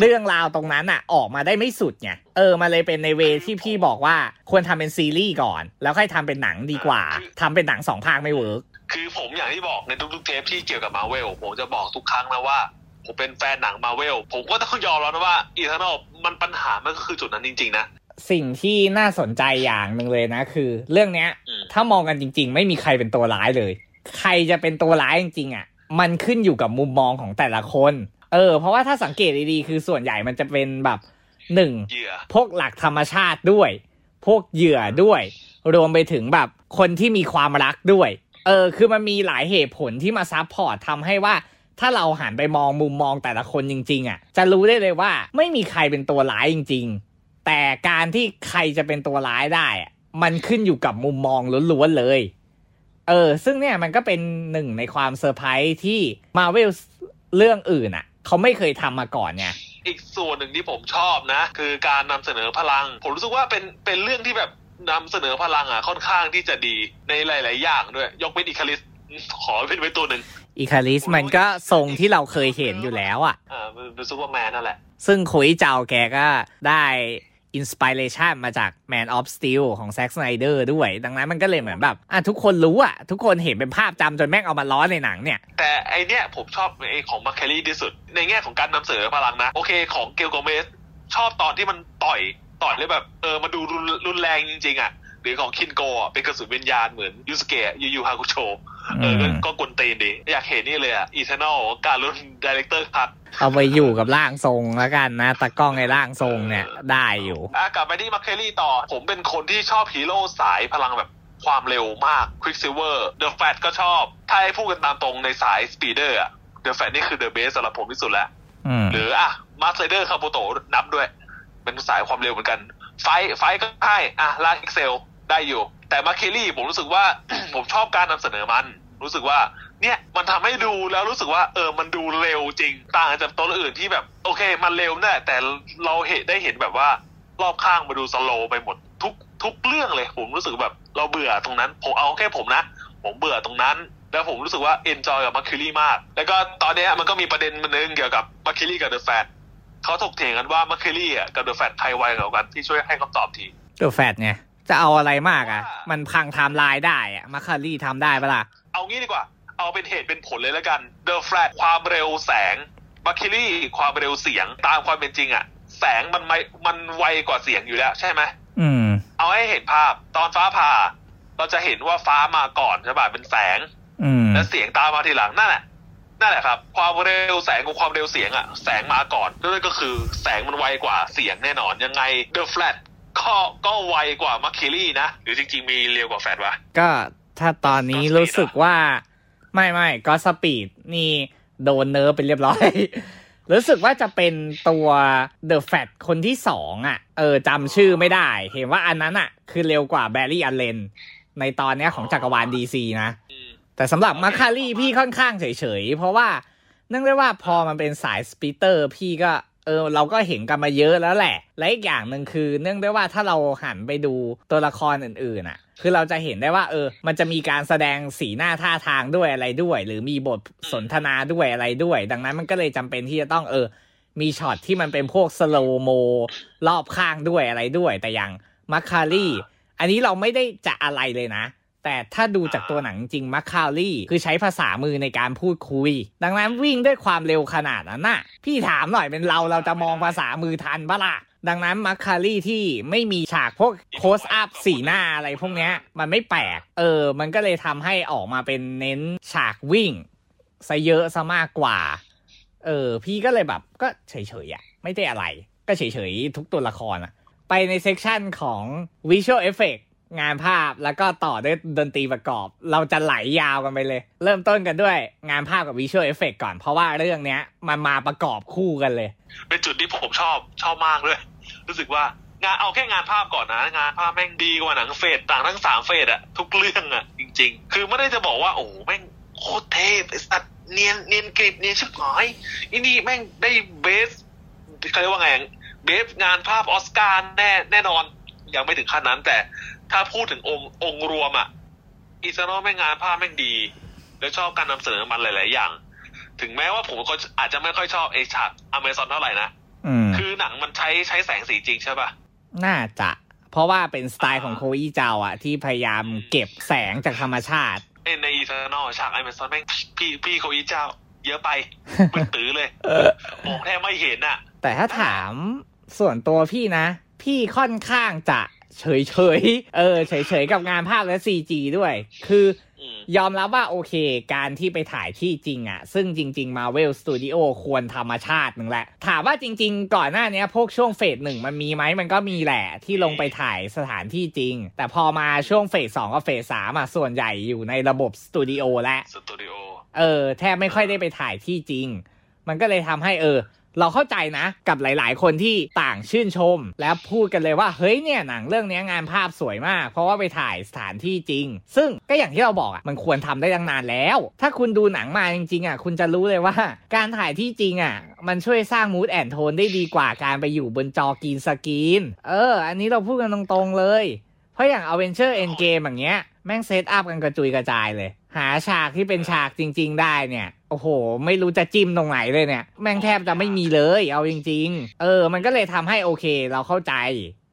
เรื่องราวตรงนั้นอะออกมาได้ไม่สุดไงเออมันเลยเป็นใน way ที่พี่บอกว่าควรทำเป็นซีรีส์ก่อน แล้วค่อยทำเป็นหนังดีกว่าทำเป็นหนังสองภาคไม่ work คือผมอย่างที่บอกในทุกๆเทปที่เกี่ยวกับมาร์เวลผมจะบอกทุกครั้งนะว่าผมเป็นแฟนหนังมาร์เวลผมก็ต้องยอมแล้วนะว่า Eternalมันปัญหามันก็คือจุดนั้นจริง ๆ นะ สิ่งที่น่าสนใจอย่างหนึ่งเลยนะคือ เรื่องเนี้ยอืมถ้ามองกันจริง ๆ ไม่มีใครเป็นตัวร้ายเลย ใครจะเป็นตัวร้ายจริงๆอะ มันขึ้นอยู่กับมุมมองของแต่ละคน เออ เพราะว่าถ้าสังเกตดีๆ คือส่วนใหญ่มันจะเป็นแบบหนึ่งเหยื่อพวกหลักธรรมชาติด้วย พวกเหยื่อด้วย รวมไปถึงแบบคนที่มีความรักด้วย เออ คือมันมีหลายเหตุผลที่มาซับพอร์ตทำให้ว่า ถ้าเราหันไปมองมุมมองแต่ละคนจริง ๆอะ จะรู้ได้เลยว่าไม่มีใครเป็นตัวร้ายจริง ๆ แต่การที่ใครจะเป็นตัวร้ายได้อะมันขึ้นอยู่กับมุมมองล้วนๆเลยเออ ซึ่งเนี่ยมันก็เป็นหนึ่งในความเซอร์ไพรส์ที่มาร์เวลเรื่องอื่นอะ เขาไม่เคยทำมาก่อนไงอีกส่วนหนึ่งที่ผมชอบนะ คือการนำเสนอพลัง ผมรู้สึกว่าเป็นเป็นเรื่องที่แบบนำเสนอพลังอะค่อนข้างที่จะดีในหลาย ๆ อย่างด้วย ยกเว้นอีคาริสขอเป็นไว้ตัวหนึ่งอีคาริสมันก็ทรงที่เราเคยเห็นอยู่แล้วอะอ่าเป็นซูเปอร์แมนนั่นแหละ ซึ่งโคลอี้ เจาแกก็ได้ inspiration มาจาก Man of Steel ของแซ็ก s ไนเดอร์ด้วย ดังนั้นมันก็เลยเหมือนแบบอะทุกคนรู้อะ ทุกคนเห็นเป็นภาพจำจนแม่งเอามาล้อในหนังเนี่ย แต่ไอเนี้ยผมชอบไอของมัคคารีที่สุด ในแง่ของการนำเสนอพลังนะ โอเคของกิลกาเมชชอบตอนที่มันต่อยต่อยเลยแบบเออมันดูรุนแรงจริงๆอะหรือของคิงโกเป็นกระสุนวิญญาณเหมือนยูสเกะยูยูฮาคุโช เออก็ก็กวนตีนดี อยากเห็นนี่เลยอะอีเทนอลการรุ่น director's cut เอาไปอยู่กับร่างทรงแล้วกันนะตากล้องในร่างทรงเนี่ยได้อยู่อะกลับไปที่มาร์เคลลี่ต่อ ผมเป็นคนที่ชอบฮีโร่สายพลังแบบความเร็วมากควิกซิ l เวอร์เดอะแฟตก็ชอบ ถ้าให้พูดกันตามตรงในสาย speedster อะ The Flash นี่คือ the best สำหรับผมที่สุดแล้วอืมหรืออะมาร์คเดอร์คาโบโตนับด้วย เป็นสายความเร็วเหมือนกัน ไฟท์ไฟท์ก็ให้อะลากเอ็กเซล ได้อยู่ แต่มาเคลลี่ผมรู้สึกว่า ผมชอบการนำเสนอมัน รู้สึกว่าเนี่ยมันทำให้ดูแล้วรู้สึกว่าเออมันดูเร็วจริง ต่างจากตัวอื่นที่แบบโอเค มันเร็วแน่แต่เราเห็นได้เห็นแบบว่ารอบข้างมาดูสโลว์ไปหมดทุกทุกเรื่องเลย ผมรู้สึกแบบเราเบื่อตรงนั้นผมเอาแค่ผมนะ ผมเบื่อตรงนั้น แล้วผมรู้สึกว่า enjoy กับมัคคารีมาก แล้วก็ตอนเนี้ยมันก็มีประเด็นมันนึงเกี่ยวกับมัคคารีกับ The Flash เขาถกเถียงกันว่ามัคคารีอะกับ The Flash ใครไวกว่ากันพี่ช่วยให้คำตอบที The Flash ไง จะเอาอะไรมากอะ มันพังไทม์ไลน์ได้อะมัคคารีทำได้ปะล่ะ เอางี้ดีกว่า เอาเป็นเหตุเป็นผลเลยแล้วกัน The Flash ความเร็วแสงมาร์คิลี่ความเร็วเสียงตามความเป็นจริงอะ แสงมันไม่มันไวกว่าเสียงอยู่แล้วใช่ไหมอืม เอาให้เห็นภาพตอนฟ้าผ่า เราจะเห็นว่าฟ้ามาก่อนใช่ป่ะเป็นแสง อืม แล้วเสียงตามมาทีหลังนั่นแหละนั่นแหละครับ ความเร็วแสงกับความเร็วเสียงอะแสงมาก่อนนั่นก็คือแสงมันไวกว่าเสียงแน่นอนยังไง The Flash ก็ก็ไวกว่ามาร์คิลี่นะ หรือจริงๆมีเร็วกว่าแฟลชวะ ก็ถ้าตอนนี้รู้สึกว่า ไม่ไม่ก็ speed นี่โดน nerf ไปเรียบร้อย รู้สึกว่าจะเป็นตัว The Flash คนที่สองอะ เออจำชื่อไม่ได้ เห็นว่าอันนั้นอะ คือเร็วกว่า Barry Allen ในตอนเนี้ยของจักรวาล DC นะอืมแต่สำหรับ Makkari พี่ค่อนข้างเฉยๆ เพราะว่าเนื่องด้วยว่าพอมันเป็นสาย speedster พี่ก็ เออเราก็เห็นกันมาเยอะแล้วแหละ และอีกอย่างหนึ่งคือเนื่องด้วยว่าถ้าเราหันไปดูตัวละครอื่นๆอะ คือเราจะเห็นได้ว่า เออ มันจะมีการแสดงสีหน้าท่าทางด้วยอะไรด้วย หรือมีบทสนทนาด้วยอะไรด้วย ดังนั้นมันก็เลยจำเป็นที่จะต้องเออ มีช็อตที่มันเป็นพวก slow-mo รอบข้างด้วยอะไรด้วย แต่อย่าง Makkari อันนี้เราไม่ได้จะอะไรเลยนะ แต่ถ้าดูจากตัวหนังจริง Makkari คือใช้ภาษามือในการพูดคุย ดังนั้นวิ่งด้วยความเร็วขนาดนั้นน่ะ พี่ถามหน่อยเป็นเราเราจะมองภาษามือทันปะล่ะดังนั้น Makkari ที่ไม่มีฉากพวก close up สีหน้าอะไรพวกเนี้ย มันไม่แปลก เออ มันก็เลยทำให้ออกมาเป็นเน้นฉากวิ่งซะเยอะซะมากกว่า เออ พี่ก็เลยแบบ ก็เฉยๆอะ ไม่ได้อะไร ก็เฉยๆ ทุกตัวละครอะ ไปในเซกชันของ Visual Effect งานภาพแล้วก็ต่อด้วยดนตรีประกอบ เราจะไหลยาวกันไปเลย เริ่มต้นกันด้วยงานภาพกับ Visual Effect ก่อน เพราะว่าเรื่องเนี้ย มันมาประกอบคู่กันเลย เป็นจุดที่ผมชอบชอบมากเลย รู้สึกว่างานเอาแค่งานภาพก่อนนะ งานภาพแม่งดีกว่าหนัง phase ต่างทั้งสาม phase อะทุกเรื่องอะจริง ๆ คือไม่ได้จะบอกว่าโอ้แม่งโคตรเทพไอ้สัตว์เนียนเนียนกริบเนียนชิบหายอีนี่แม่งได้ best เขาเรียกว่าไง best งานภาพออสการ์แน่แน่นอน ยังไม่ถึงขั้นนั้นแต่ ถ้าพูดถึงองค์องค์รวมอะอีซานอแม่งงานภาพแม่งดี แล้วชอบการนำเสนอมันหลาย ๆ อย่าง ถึงแม้ว่าผมก็อาจจะไม่ค่อยชอบไอ้ฉากอเมซอนเท่าไหร่นะอืมคือหนังมันใช้ใช้แสงสีจริงใช่ป่ะน่าจะ เพราะว่าเป็นสไตล์ของโคอีเจาอะที่พยายามเก็บแสงจากธรรมชาติเอ้ยใน Eternals ฉากไอเมซอนแม่งพี่พี่โคอีเจ้า เยอะไปปืนตื้อเลยมองแทบไม่เห็นอะแต่ถ้าถามส่วนตัวพี่นะ พี่ค่อนข้างจะ เฉยเฉยๆเออเฉยเฉยๆกับงานภาพและ CG ด้วย คืออืมยอมรับว่าโอเค การที่ไปถ่ายที่จริงอะซึ่งจริง ๆ Marvel Studio ควรธรรมชาติหนึ่งแหละ ถามว่าจริง ๆ ก่อนหน้าเนี้ยพวกช่วงเฟสหนึ่งมันมีไหมมันก็มีแหละที่ลงไปถ่ายสถานที่จริง แต่พอมาช่วงเฟสสองกับเฟสสามอะส่วนใหญ่อยู่ในระบบสตูดิโอและสตูดิโอเออ แทบไม่ค่อยได้ไปถ่ายที่จริง มันก็เลยทำให้เออ เราเข้าใจนะ กับหลาย ๆ คนที่ต่างชื่นชม แล้วพูดกันเลยว่าเฮ้ยเนี่ยหนังเรื่องนี้งานภาพสวยมาก เพราะว่าไปถ่ายสถานที่จริง ซึ่งก็อย่างที่เราบอกอะมันควรทำได้ตั้งนานแล้ว ถ้าคุณดูหนังมาจริง ๆอะคุณจะรู้เลยว่า การถ่ายที่จริงอะมันช่วยสร้าง mood and tone ได้ดีกว่าการไปอยู่บนจอ green screen เออ อันนี้เราพูดกันตรงๆเลย เพราะอย่าง a v e n g e r Endgame อย่างเงี้ยแม่ง set up กันกระจุยกระจายเลย หาฉากที่เป็นฉากจริง ๆ ได้เนี่ย โอ้โห ไม่รู้จะจิ้มตรงไหนเลยเนี่ย แม่งแทบจะไม่มีเลย เอาจริง ๆ เออ มันก็เลยทำให้โอเค เราเข้าใจ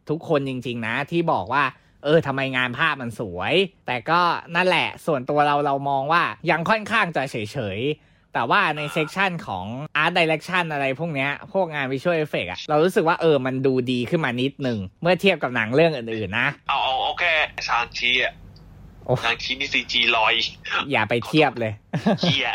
ทุกคนจริง ๆ นะ ที่บอกว่า เออทำไมงานภาพมันสวย แต่ก็นั่นแหละ ส่วนตัวเราเรามองว่ายังค่อนข้างจะเฉยๆ แต่ว่าใน section ของ Art Direction อะไรพวกเนี้ย พวกงาน Visual Effect อะเรารู้สึกว่าเออมันดูดีขึ้นมานิดนึง เมื่อเทียบกับหนังเรื่องอื่นๆนะ เอาเอาเอาแค่ Shang-Chi อะ โอ้ Shang-Chi นี่ CG ลอย อย่าไปเทียบเลยเหี้ย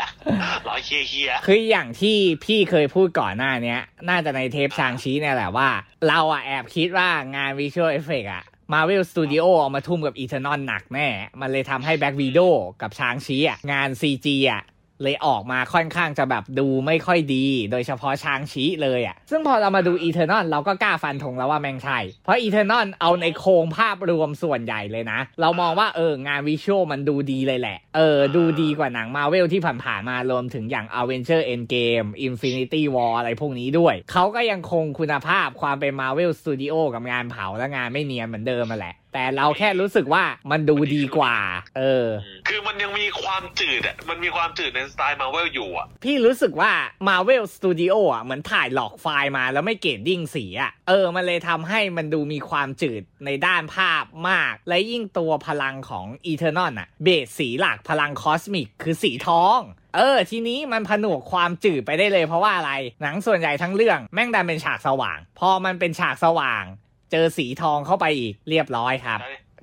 ลอยเหี้ยเหี้ยคืออย่างที่พี่เคยพูดก่อนหน้าเนี้ย น่าจะในเทป Shang-Chi เนี่ยแหละว่า เราอะแอบคิดว่างาน visual effect อะ Marvel Studio เอามาทุ่มกับ Eternal หนักแน่ มันเลยทำให้ Black Widow กับ Shang-Chi อะงาน CG อะ เลยออกมาค่อนข้างจะแบบดูไม่ค่อยดี โดยเฉพาะ Shang-Chi เลยอะซึ่งพอเรามาดู Eternal เราก็กล้าฟันธงแล้วว่าแม่งใช่เพราะ Eternal เอาในโครงภาพรวมส่วนใหญ่เลยนะ เรามองว่าเอองาน visual มันดูดีเลยแหละ เออ ดูดีกว่าหนัง Marvel ที่ผ่านๆมารวมถึงอย่าง Avenger Endgame Infinity War อะไรพวกนี้ด้วย เขาก็ยังคงคุณภาพความเป็น Marvel Studio กับงานเผาและงานไม่เนียนเหมือนเดิมมาแหละ แต่เราแค่รู้สึกว่ามันดูดีกว่า เออ คือมันยังมีความจืดอะ มันมีความจืดในสไตล์มาเวลอยู่อะ พี่รู้สึกว่า Marvel Studio อะเหมือนถ่าย log file มาแล้วไม่ grading สีอะ เออ มันเลยทำให้มันดูมีความจืดในด้านภาพมาก และยิ่งตัวพลังของ Eternal อะ base สีหลักพลัง cosmic คือสีทองเออ ทีนี้มันผนวกความจืดไปได้เลยเพราะว่าอะไร หนังส่วนใหญ่ทั้งเรื่องแม่งดันเป็นฉากสว่าง พอมันเป็นฉากสว่าง เจอสีทองเข้าไปอีกเรียบร้อยครับ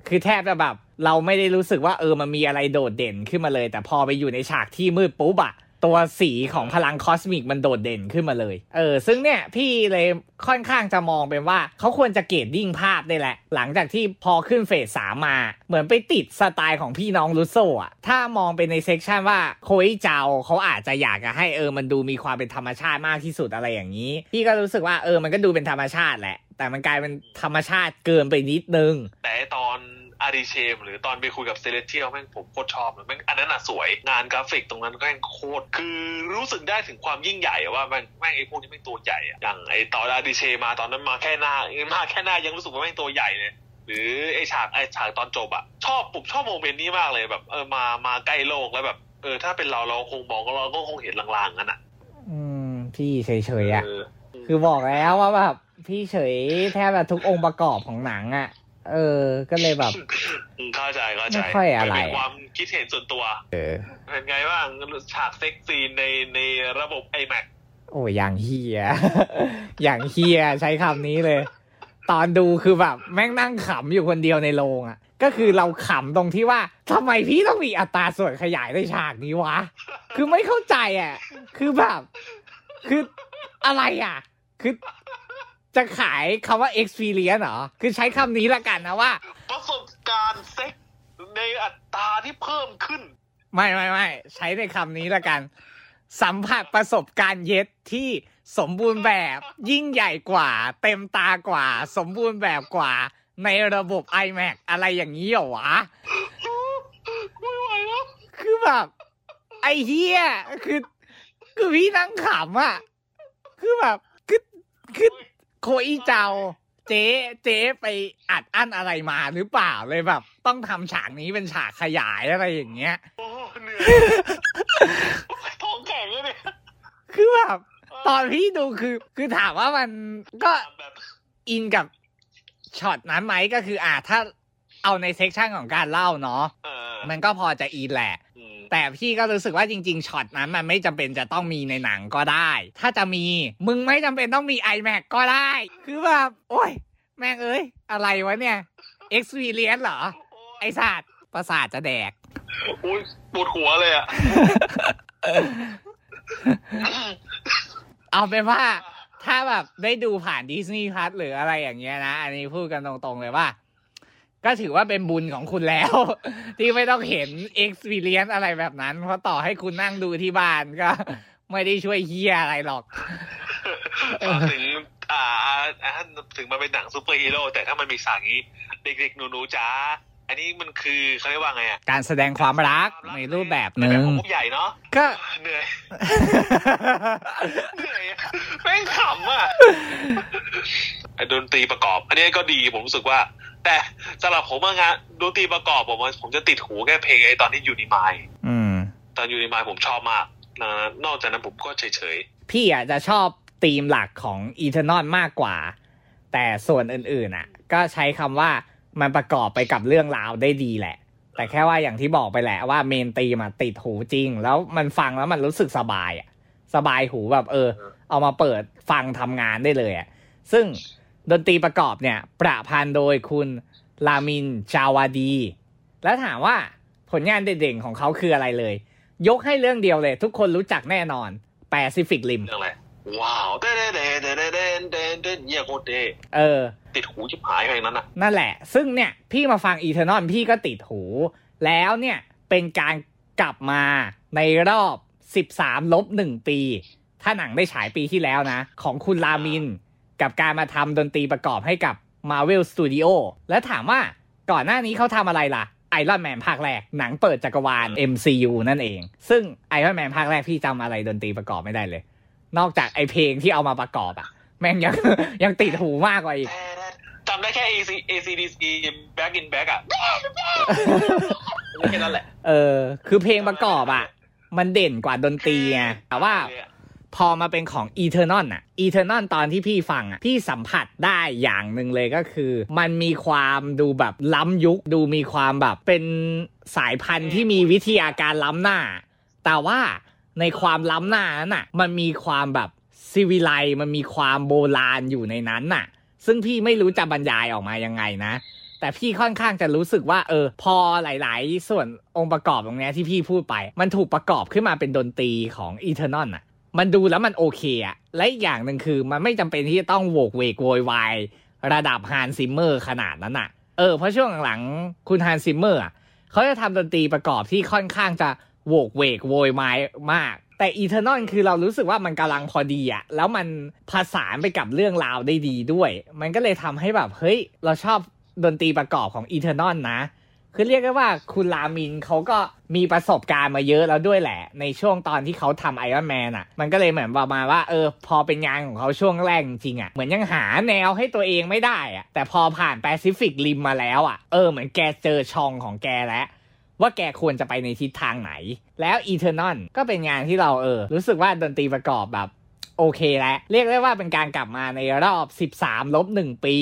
คือแทบจะแบบเราไม่ได้รู้สึกว่าเออมันมีอะไรโดดเด่นขึ้นมาเลย แต่พอไปอยู่ในฉากที่มืดปุ๊บอะตัวสีของพลัง cosmic มันโดดเด่นขึ้นมาเลย เออ ซึ่งเนี่ยพี่เลยค่อนข้างจะมองเป็นว่าเขาควรจะ grading ภาพได้แหละ หลังจากที่พอขึ้น phase สามมาเหมือนไปติดสไตล์ของพี่น้อง Russo อะถ้ามองไปใน section ว่าโคอิเจาเขาอาจจะอยากจะให้เออมันดูมีความเป็นธรรมชาติมากที่สุดอะไรอย่างนี้ พี่ก็รู้สึกว่าเออมันก็ดูเป็นธรรมชาติแหละ แต่มันกลายเป็นธรรมชาติเกินไปนิดนึง แต่ตอน Arishem หรือตอนไปคุยกับ Celestial แม่งผมโคตรชอบเลยแม่งอันนั้นอะสวย งานกราฟิกตรงนั้นก็แม่งโคตรคือรู้สึกได้ถึงความยิ่งใหญ่อะว่าแม่งแม่งไอ้พวกนี้แม่งตัวใหญ่อะอย่างไอ้ตอน Arishem มาตอนนั้นมาแค่หน้ามาแค่หน้ายังรู้สึกว่าแม่งตัวใหญ่เลยหรือไอ้ฉากไอ้ฉากตอนจบอะชอบผมชอบ moment นี้มากเลยแบบเออมามาใกล้โลกแล้วแบบเออถ้าเป็นเราเราคงมองเราก็คงเห็นลางๆกันอะอืมพี่เฉยๆอะเออคือบอกแล้วว่าแบบ พี่เฉยแทบแบบทุกองค์ประกอบของหนังอะ่ะ เออ ก็เลยแบบอืมเข้าใจเข้าใจไม่ค่อยอะไรเป็นความคิดเห็นส่วนตัว เออ เป็นไงบ้างฉากเซ็กซีนในในระบบ iMac โอ้ยอย่างเฮียอย่างเฮียใช้คำนี้เลย ตอนดูคือแบบ แม่งนั่งขำอยู่คนเดียวในโรงอะ่ะ ก็คือเราขำตรงที่ว่าทำไมพี่ต้องมีอัตราส่วนขยายในฉากนี้วะ คือไม่เข้าใจอะ คือแบบ คืออะไรอะ คือ จะขายคำว่า experience เหรอ คือใช้คำนี้ละกันนะว่า ประสบการณ์เซ็กในอัตราที่เพิ่มขึ้น ไม่ไม่ไม่ใช้ในคำนี้ละกัน สัมผัสประสบการณ์เย็ดที่สมบูรณ์แบบยิ่งใหญ่กว่า เต็มตากว่า สมบูรณ์แบบกว่า ในระบบ iMac อะไรอย่างนี้เหรอวะไม่ไหวแล้วคือแบบไอ้เฮียคือ คือพี่นั่งขำอะ คือแบบคือคือ โคอีเจ้า เจ๊เจ๊ไปอัดอั้นอะไรมาหรือเปล่าเลยแบบ ต้องทำฉากนี้เป็นฉากขยายอะไรอย่างเงี้ยโอ้เหนื่อยท้องแข็งเลยเนี่ยคือแบบตอนพี่ดูคือ คือถามว่ามันก็แบบอินกับช็อตนั้นไหมก็คืออ่าถ้าเอาใน section ของการเล่าเนาะเออมันก็พอจะอินแหละอืม แต่พี่ก็รู้สึกว่าจริงๆช็อตนั้นมันไม่จำเป็นจะต้องมีในหนังก็ได้ ถ้าจะมีมึงไม่จำเป็นต้องมี IMAX ก็ได้ คือแบบโอ้ย แม่งเอ้ย อะไรวะเนี่ย Experience เหรอ ไอสัตว์ประสาทจะแดกอุ้ยปวดหัวเลยอะเอาเป็นว่าถ้าแบบได้ดูผ่าน Disney Plus หรืออะไรอย่างเงี้ยนะ อันนี้พูดกันตรงๆเลยว่า ก็ถือว่าเป็นบุญของคุณแล้ว ที่ไม่ต้องเห็น experience อะไรแบบนั้น เพราะต่อให้คุณนั่งดูที่บ้านก็ ไม่ได้ช่วยเหี้ยอะไรหรอกถึงอ่าอ่าถึงมาเป็นหนังซูเปอร์ฮีโร่แต่ถ้ามันมีฉากนี้ เด็กๆ หนูๆจ้าอันนี้มันคือเขาเรียกว่าไงอะการแสดงความรักในรูปแบบหในนึ่งในแบบของผู้ใหญ่เนาะก็เหนื่อยเหนื่อยอะแม่งขำอะไอ้ดนตรีประกอบ อันนี้ก็ดีผมรู้สึกว่า แต่สำหรับผมอะงานดนตรีประกอบผมว่าผมจะติดหูแค่เพลงไอ้ตอนที่ Uni-Mind อืมตอน Uni-Mind ผมชอบมากนะนอกจากนั้นผมก็เฉยพี่อะจะชอบธีมหลักของ Eternal มากกว่า แต่ส่วนอื่นๆอะ ก็ใช้คำว่ามันประกอบไปกับเรื่องราวได้ดีแหละ แต่แค่ว่าอย่างที่บอกไปแหละว่าเมนตีมอะติดหูจริง แล้วมันฟังแล้วมันรู้สึกสบายอะ สบายหูแบบเออ เอามาเปิดฟังทำงานได้เลยอะ ซึ่ง ดนตรีประกอบเนี่ย ประพันธ์โดยคุณลามินจาวาดี แล้วถามว่าผลงานเด่นๆของเขาคืออะไรเลย ยกให้เรื่องเดียวเลย ทุกคนรู้จักแน่นอน Pacific Rim เรื่องอะไรว้าวเด้เด้เด้เด้เด้เด้เด้เด้เยี่ยโคตรเด้เออ ติดหูชิบหายเพลงนั้นอะ นั่นแหละ ซึ่งเนี่ยพี่มาฟัง Eternal พี่ก็ติดหู แล้วเนี่ยเป็นการกลับมาในรอบ 13ลบ1ปี ถ้าหนังได้ฉายปีที่แล้วนะ ของคุณ Ramin กับการมาทำดนตรีประกอบให้กับ Marvel Studio แล้วถามว่าก่อนหน้านี้เขาทำอะไรล่ะ Iron Man ภาคแรก หนังเปิดจักรวาล MCU นั่นเอง ซึ่ง Iron Man ภาคแรกพี่จำอะไรดนตรีประกอบไม่ได้เลย นอกจากไอเพลงที่เอามาประกอบอะแม่งยังยังติดหูมากกว่าอีกจำได้แค่ AC ACDC Back in Back อะแค่นั้นแหละ เออ คือเพลงประกอบอะมันเด่นกว่าดนตรีไงแต่ว่า พอมาเป็นของ Eternal อะ Eternal ตอนที่พี่ฟังอะพี่สัมผัสได้อย่างหนึ่งเลยก็คือ มันมีความดูแบบล้ำยุคดูมีความแบบเป็นสายพันธุ์ที่มีวิทยาการล้ำหน้า แต่ว่าในความล้ำหน้านั้นน่ะมันมีความแบบซีวิไลมันมีความโบราณอยู่ในนั้นน่ะ ซึ่งพี่ไม่รู้จะบรรยายออกมายังไงนะ แต่พี่ค่อนข้างจะรู้สึกว่าเออ พอหลาย ๆ ส่วนองค์ประกอบตรงเนี้ยที่พี่พูดไป มันถูกประกอบขึ้นมาเป็นดนตรีของ Eternal อะ มันดูแล้วมันโอเคอะและอีกอย่างหนึ่งคือ มันไม่จำเป็นที่จะต้องโวกเวกโวยวายระดับ Hans Zimmer ขนาดนั้นอะเออเพราะช่วงหลังคุณ Hans Zimmer เขาจะทำดนตรีประกอบที่ค่อนข้างจะโวกเวกโวยวายมาก แต่ Eternal คือเรารู้สึกว่ามันกำลังพอดีอะแล้วมันผสานไปกับเรื่องราวได้ดีด้วย มันก็เลยทำให้แบบเฮ้ยเราชอบดนตรีประกอบของ Eternal นะ คือเรียกได้ว่าคุณ Ramin เขาก็มีประสบการณ์มาเยอะแล้วด้วยแหละ ในช่วงตอนที่เขาทำ Iron Man อะ มันก็เลยเหมือนประมาณว่าเออ พอเป็นงานของเขาช่วงแรกจริงๆอะ เหมือนยังหาแนวให้ตัวเองไม่ได้อะ แต่พอผ่าน Pacific Rim มาแล้วอะ เออเหมือนแกเจอช่องของแกแล้วว่าแกควรจะไปในทิศทางไหน แล้ว Eternal ก็เป็นงานที่เราเออ รู้สึกว่าดนตรีประกอบแบบโอเคแล้วเรียกได้ว่าเป็นการกลับมาในรอบ 13ลบ1ปี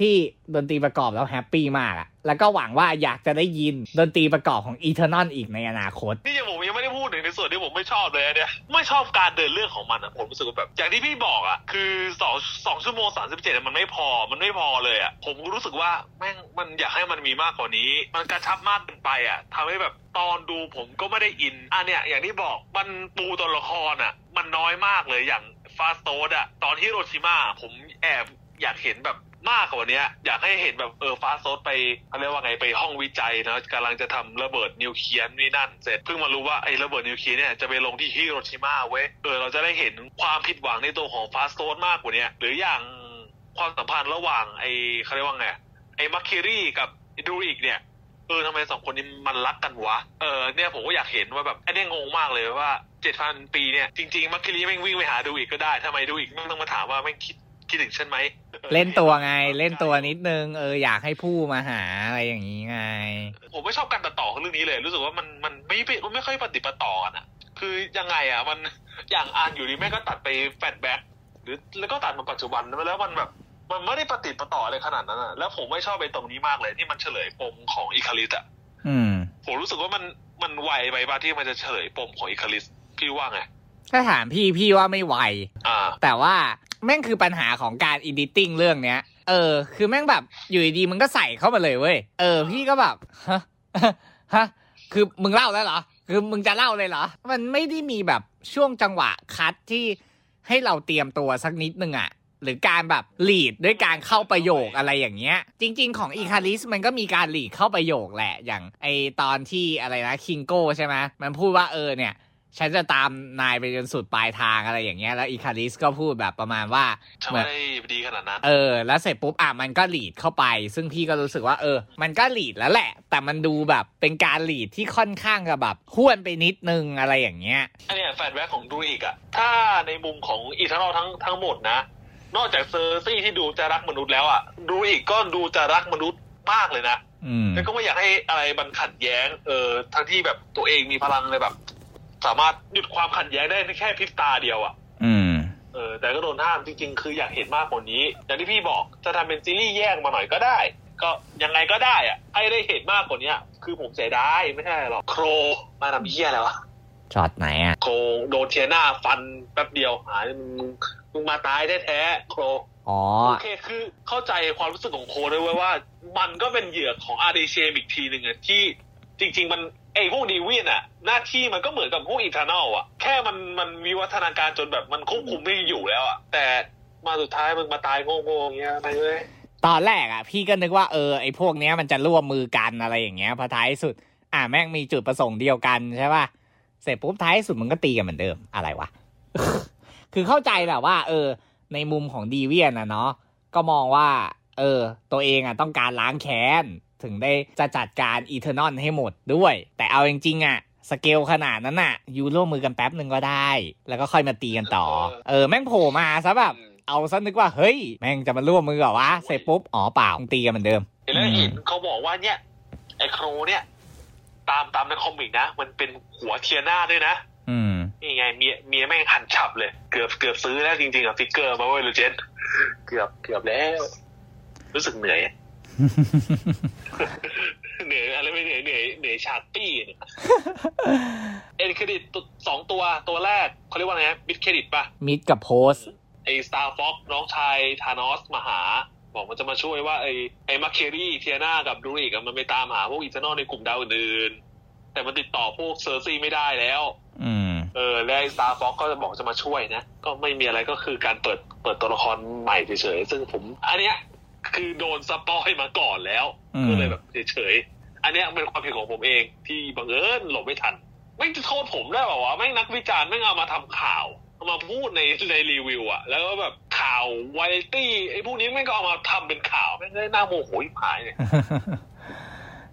ที่ดนตรีประกอบแล้วแฮปปี้มากอะแล้วก็หวังว่าอยากจะได้ยินดนตรีประกอบของ Eternal อีกในอนาคต นี่ยังผมยังไม่ได้พูดถึงในส่วนที่ผมไม่ชอบเลยอะเนี่ยไม่ชอบการเดินเรื่องของมันอะผมรู้สึกว่าแบบ อย่างที่พี่บอกอะคือสองสองชั่วโมงสามสิบเจ็ดมันไม่พอมันไม่พอเลยอะผมรู้สึกว่าแม่งมันอยากให้มันมีมากกว่านี้ มันกระชับมากเกินไปอะทำให้แบบตอนดูผมก็ไม่ได้อินอะเนี่ยอย่างที่บอกมันปูตัวละครอะมันน้อยมากเลยอย่าง Phastos อะตอนที่ฮิโรชิมาผมแอบอยากเห็นแบบ มากกว่านี้อยากให้เห็นแบบเออ Phastos ไปเขาเรียกว่าไงไปห้องวิจัยนะกำลังจะทำระเบิดนิวเคลียร์นี่นั่นเสร็จเพิ่งมารู้ว่าไอ้ระเบิดนิวเคลียร์เนี่ยจะไปลงที่ฮิโรชิมาเว้ยเออเราจะได้เห็นความผิดหวังในตัวของ Phastos มากกว่านี้หรืออย่างความสัมพันธ์ระหว่างไอ้เขาเรียกว่าไงไอ้มัคคิรี่กับดูอีกเนี่ยเออทำไมสองคนนี้มันรักกันวะ เออเนี่ยผมก็อยากเห็นว่าแบบไอ้เนี่ยงงมากเลยว่าเจ็ดพันปีเนี่ยจริงๆมัคคิรี่แม่งวิ่งไปหาดูอีกก็ได้ทำไมดูอีกแม่งต้องมาถามว่าแม่งคิด คิดถึงฉันไหม เล่นตัวไงเล่นตัวนิดนึง เอออยากให้ผู้มาหาอะไรอย่างนี้ไง ผมไม่ชอบการตัดต่อของเรื่องนี้เลย รู้สึกว่ามันมันไม่มันไม่ค่อยปฏิดปะต่อกันอะ คือยังไงอะมันอย่างอะอยู่ดีๆ แม่งก็ตัดไป flashback หรือแล้วก็ตัดมาปัจจุบันแล้วมันแบบมันไม่ได้ปะติดปะต่ออะไรขนาดนั้นอะแล้วผมไม่ชอบไปตรงนี้มากเลยที่มันเฉลยปมของ Ikaris อะอืมผมรู้สึกว่ามันมันไวไปป่ะที่มันจะเฉลยปมของ Ikaris พี่ว่าไงถ้าถามพี่พี่ว่าไม่ไวอ่าแต่ว่า แม่งคือปัญหาของการ editing เรื่องเนี้ย เออ คือแม่งแบบอยู่ดีๆ มึงก็ใส่เข้ามาเลยเว้ย เออ พี่ก็แบบฮะฮะ คือมึงเล่าแล้วเหรอ คือมึงจะเล่าเลยเหรอ มันไม่ได้มีแบบช่วงจังหวะ cut ที่ให้เราเตรียมตัวสักนิดนึงอะหรือการแบบ lead ด้วยการเข้าประโยคอะไรอย่างเงี้ย จริง ๆ ของ Ikaris มันก็มีการ lead เข้าประโยคแหละ อย่างไอตอนที่อะไรนะ Kingo ใช่ไหมมันพูดว่าเออเนี่ย ฉันจะตามนายไปจนสุดปลายทางอะไรอย่างเงี้ย แล้ว Ikaris ก็พูดแบบประมาณว่าฉันเหมือไม่นได้ดีขนาดนั้น เออ แล้วเสร็จปุ๊บอะมันก็ lead เข้าไป ซึ่งพี่ก็รู้สึกว่า เออ มันก็ lead แล้วแหละ แต่มันดูแบบเป็นการ lead ที่ค่อนข้างกับแบบห้วนไปนิดนึงอะไรอย่างเงี้ย อันเนี้ย flashback ของ Druig อะถ้าในมุมของ Eternal ทั้งทั้งหมดนะ นอกจาก Sersi ที่ดูจะรักมนุษย์แล้วอะ Druig ก็ดูจะรักมนุษย์มากเลยนะอืมแล้วก็ไม่อยากให้อะไรมันขัดแย้ง เออทั้งที่แบบตัวเองมีพลังเลยแบบ สามารถหยุดความขัดแย้งได้ในแค่พริบตาเดียวอะอืม เออ แต่ก็โดนห้ามจริงๆ คืออยากเห็นมากกว่านี้ อย่างที่พี่บอกจะทำเป็นซีรีส์แยกมาหน่อยก็ได้ ก็ยังไงก็ได้อะให้ได้เห็นมากกว่านี้คือผมเสียดายไม่ใช่หรอก Kro มาทำเหี้ยอะไรวะช็อตไหนอะ Kroโดน Thena ฟันแป๊บเดียวหายมึงมึงมาตายแท้ๆ Kro อ๋อโอเคคือเข้าใจความรู้สึกของ Kro ด้วยเว้ยว่า มันก็เป็นเหยื่อของ Arishem อีกทีหนึ่งอะที่ จริง ๆ มันไอ้พวก Deviant อะหน้าที่มันก็เหมือนกับพวก Eternal อะแค่มันมันวิวัฒนาการจนแบบมันควบคุมไม่อยู่แล้วอะแต่มาสุดท้ายมึงมาตายโง่ๆอย่างเงี้ยไปเลยตอนแรกอะ พี่ก็นึกว่าเออไอ้พวกเนี้ยมันจะร่วมมือกันอะไรอย่างเงี้ยพอท้ายสุด อะแม่งมีจุดประสงค์เดียวกันใช่ป่ะเสร็จปุ๊บท้ายสุดมันก็ตีกันเหมือนเดิมอะไรวะ คือเข้าใจแหละว่า เออ ในมุมของดีเวียนนะเนาะก็มองว่า เออ ตัวเองอะต้องการล้างแค้น ถึงได้จะจัดการอีเทอร์นอนให้หมดด้วย แต่เอาจริงๆอะสเกลขนาดนั้นน่ะยูร่วมมือกันแป๊บหนึ่งก็ได้ แล้วก็ค่อยมาตีกันต่อ เออ แม่งโผล่มาซะแบบ เอาซะนึกว่า เฮ้ย แม่งจะมาร่วมมือเหรอวะ เสร็จปุ๊บ อ๋อเปล่ามึงตีกันเหมือนเดิมแล้วเห็นเขาบอกว่าเนี่ย ไอ้ Kro เนี่ย ตามตามใน comic นะ มันเป็นผัว Thena ด้วยนะ อืม นี่ไงเมียเมียแม่งหันฉับเลย เกือบเกือบซื้อแล้วจริงๆกับ figure มาเว้ยลูเจนเกือบเกือบแล้ว รู้สึกเหนื่อย เหนื่อยอะไรไม่เหนื่อยเหนื่อยเหนื่อยฉากปี้เนี่ยend credit สองตัวตัวแรกเขาเรียกว่าไง mid credit ป่ะ mid กับโพสไอ้ Starfox น้องชาย Thanos มาหา บอกมันจะมาช่วยว่าไอ้ไอ้ Makkari Thena กับ Druig อะมันไปตามหาพวก Eternal ในกลุ่มดาวอื่นๆแต่มันติดต่อพวก Sersi ไม่ได้แล้ว อืมเออแล้วไอ้ Starfox ก็จะบอกจะมาช่วยนะ ก็ไม่มีอะไรก็คือการเปิดเปิดตัวละครใหม่เฉยๆซึ่งผม อันเนี้ย คือโดน spoil มาก่อนแล้วอืมก็เลยแบบเฉยๆอันเนี้ยเป็นความผิดของผมเองที่บังเอิญหลบไม่ทันไม่งจะโทษผมได้เปล่าวะแม่งนักวิจารณ์แม่งเอามาทำข่าวเอามาพูดในในรีวิวอะแล้วก็แบบข่าววาไรตี้ไอ้พวกนี้แม่งก็เอามาทำเป็นข่าวแม่งได้น่าโมโหยิ่งหายเนี่ย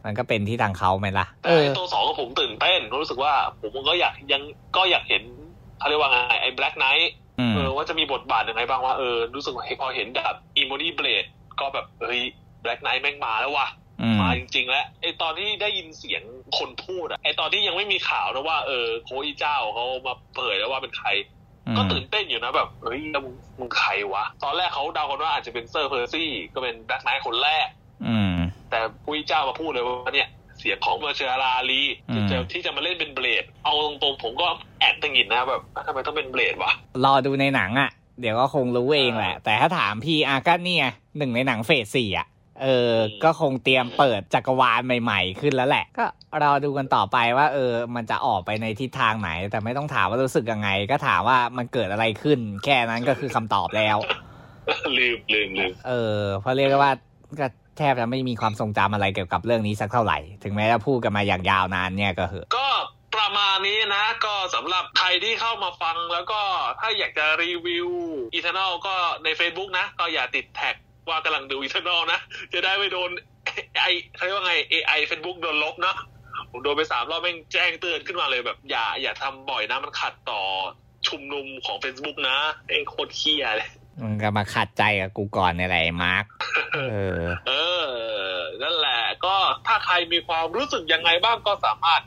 มันก็เป็นที่ทางเขาไหมล่ะแต่ไอ้ตัวสองก็ผมตื่นเต้นรู้สึกว่า ผมก็อยากยังก็อยากเห็นเขาเรียกว่าไงไอ้แบล็กไนท์อืมเออว่าจะมีบทบาทยังไงบ้างว่าเออรู้สึกว่าพอเห็นดาบอีโมนี่เบลด ก็แบบเฮ้ย Black Knight แม่งมาแล้วว่ะอืมมาจริง ๆ แล้วไอตอนที่ได้ยินเสียงคนพูดอะไอตอนที่ยังไม่มีข่าวนะว่าเออโคอีเจ้าเขามาเผยแล้วว่าเป็นใคร ก็ตื่นเต้นอยู่นะแบบเฮ้ยแล้วมึงมึงใครวะ ตอนแรกเขาเดากันว่าอาจจะเป็น Sir Percy ก็เป็น Black Knight คนแรกอืมแต่คุยเจ้ามาพูดเลยว่าเนี่ยเสียงของ Mahershala Ali อืมที่จะที่จะมาเล่นเป็น Blade เอาตรงๆผมก็แอบตะหงิดนะแบบทำไมต้องเป็น Blade วะรอดูในหนังอะ เดี๋ยวก็คงรู้เองแหละ แต่ถ้าถามพี่อาก็เนี่ยหนึ่งในหนังเฟสสี่อะเออ ก็คงเตรียมเปิดจักรวาลใหม่ๆ ขึ้นแล้วแหละ ก็รอดูกันต่อไปว่า เออ มันจะออกไปในทิศทางไหน แต่ไม่ต้องถามว่ารู้สึกยังไง ก็ถามว่ามันเกิดอะไรขึ้น แค่นั้นก็คือคำตอบแล้ว ลืมลืมลืมเออเพราะเรียกได้ว่าก็แทบจะไม่มีความทรงจำอะไรเกี่ยวกับเรื่องนี้สักเท่าไหร่ ถึงแม้จะพูดกันมาอย่างยาวนานเนี่ยก็เหอะก็ ประมาณนี้นะ ก็สำหรับใครที่เข้ามาฟังแล้วก็ถ้าอยากจะรีวิว Eternal ก็ใน Facebook นะ ก็อย่าติดแท็กว่ากำลังดู Eternal นะ จะได้ไม่โดนไอเขาเรียกว่าไง AI Facebook โดนลบเนาะผมโดนไปสามรอบแม่งแจ้งเตือนขึ้นมาเลยแบบ อย่าอย่าทำบ่อยนะมันขัดต่อชุมชนของ Facebook นะเองโคตรเหี้ยเลยมันก็มาขัดใจกับกูก่อนในไรมาร์กเออ เออ นั่นแหละ ก็ถ้าใครมีความรู้สึกยังไงบ้างก็สามารถ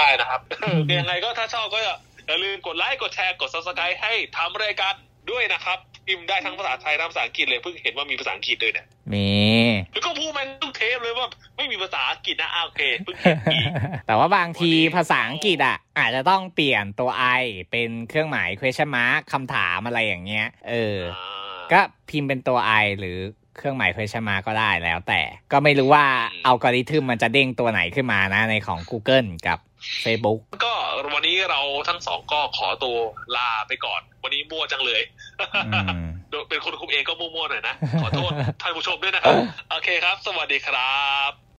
ได้นะครับยังไงก็ถ้าชอบก็อย่าลืมกดไลค์กดแชร์กด subscribe ให้ทำรายการด้วยนะครับพิมพ์ได้ทั้งภาษาไทยทั้งภาษาอังกฤษเลยเพิ่งเห็นว่ามีภาษาอังกฤษด้วยเนี่ยมีแล้วก็พูดมาทุกเทปเลยว่าไม่มีภาษาอังกฤษนะอะโอเคเพิ่งเห็นอีกแต่ว่าบางทีภาษาอังกฤษอะ อาจจะต้องเปลี่ยนตัว i เป็นเครื่องหมาย question mark คำถามอะไรอย่างเงี้ย เอออ่าก็พิมพ์เป็นตัว i หรือเครื่องหมาย question mark ก็ได้แล้วแต่ ก็ไม่รู้ว่าอืมอัลกอริทึมมันจะเด้งตัวไหนขึ้นมานะในของ Google กับ Facebook ก็วันนี้เราทั้งสองก็ขอตัวลาไปก่อน วันนี้มั่วจังเลยอืมเป็นคนคุมเองก็มั่วๆหน่อยนะ ขอโทษท่านผู้ชมด้วยนะครับ โอเคครับ สวัสดีครับ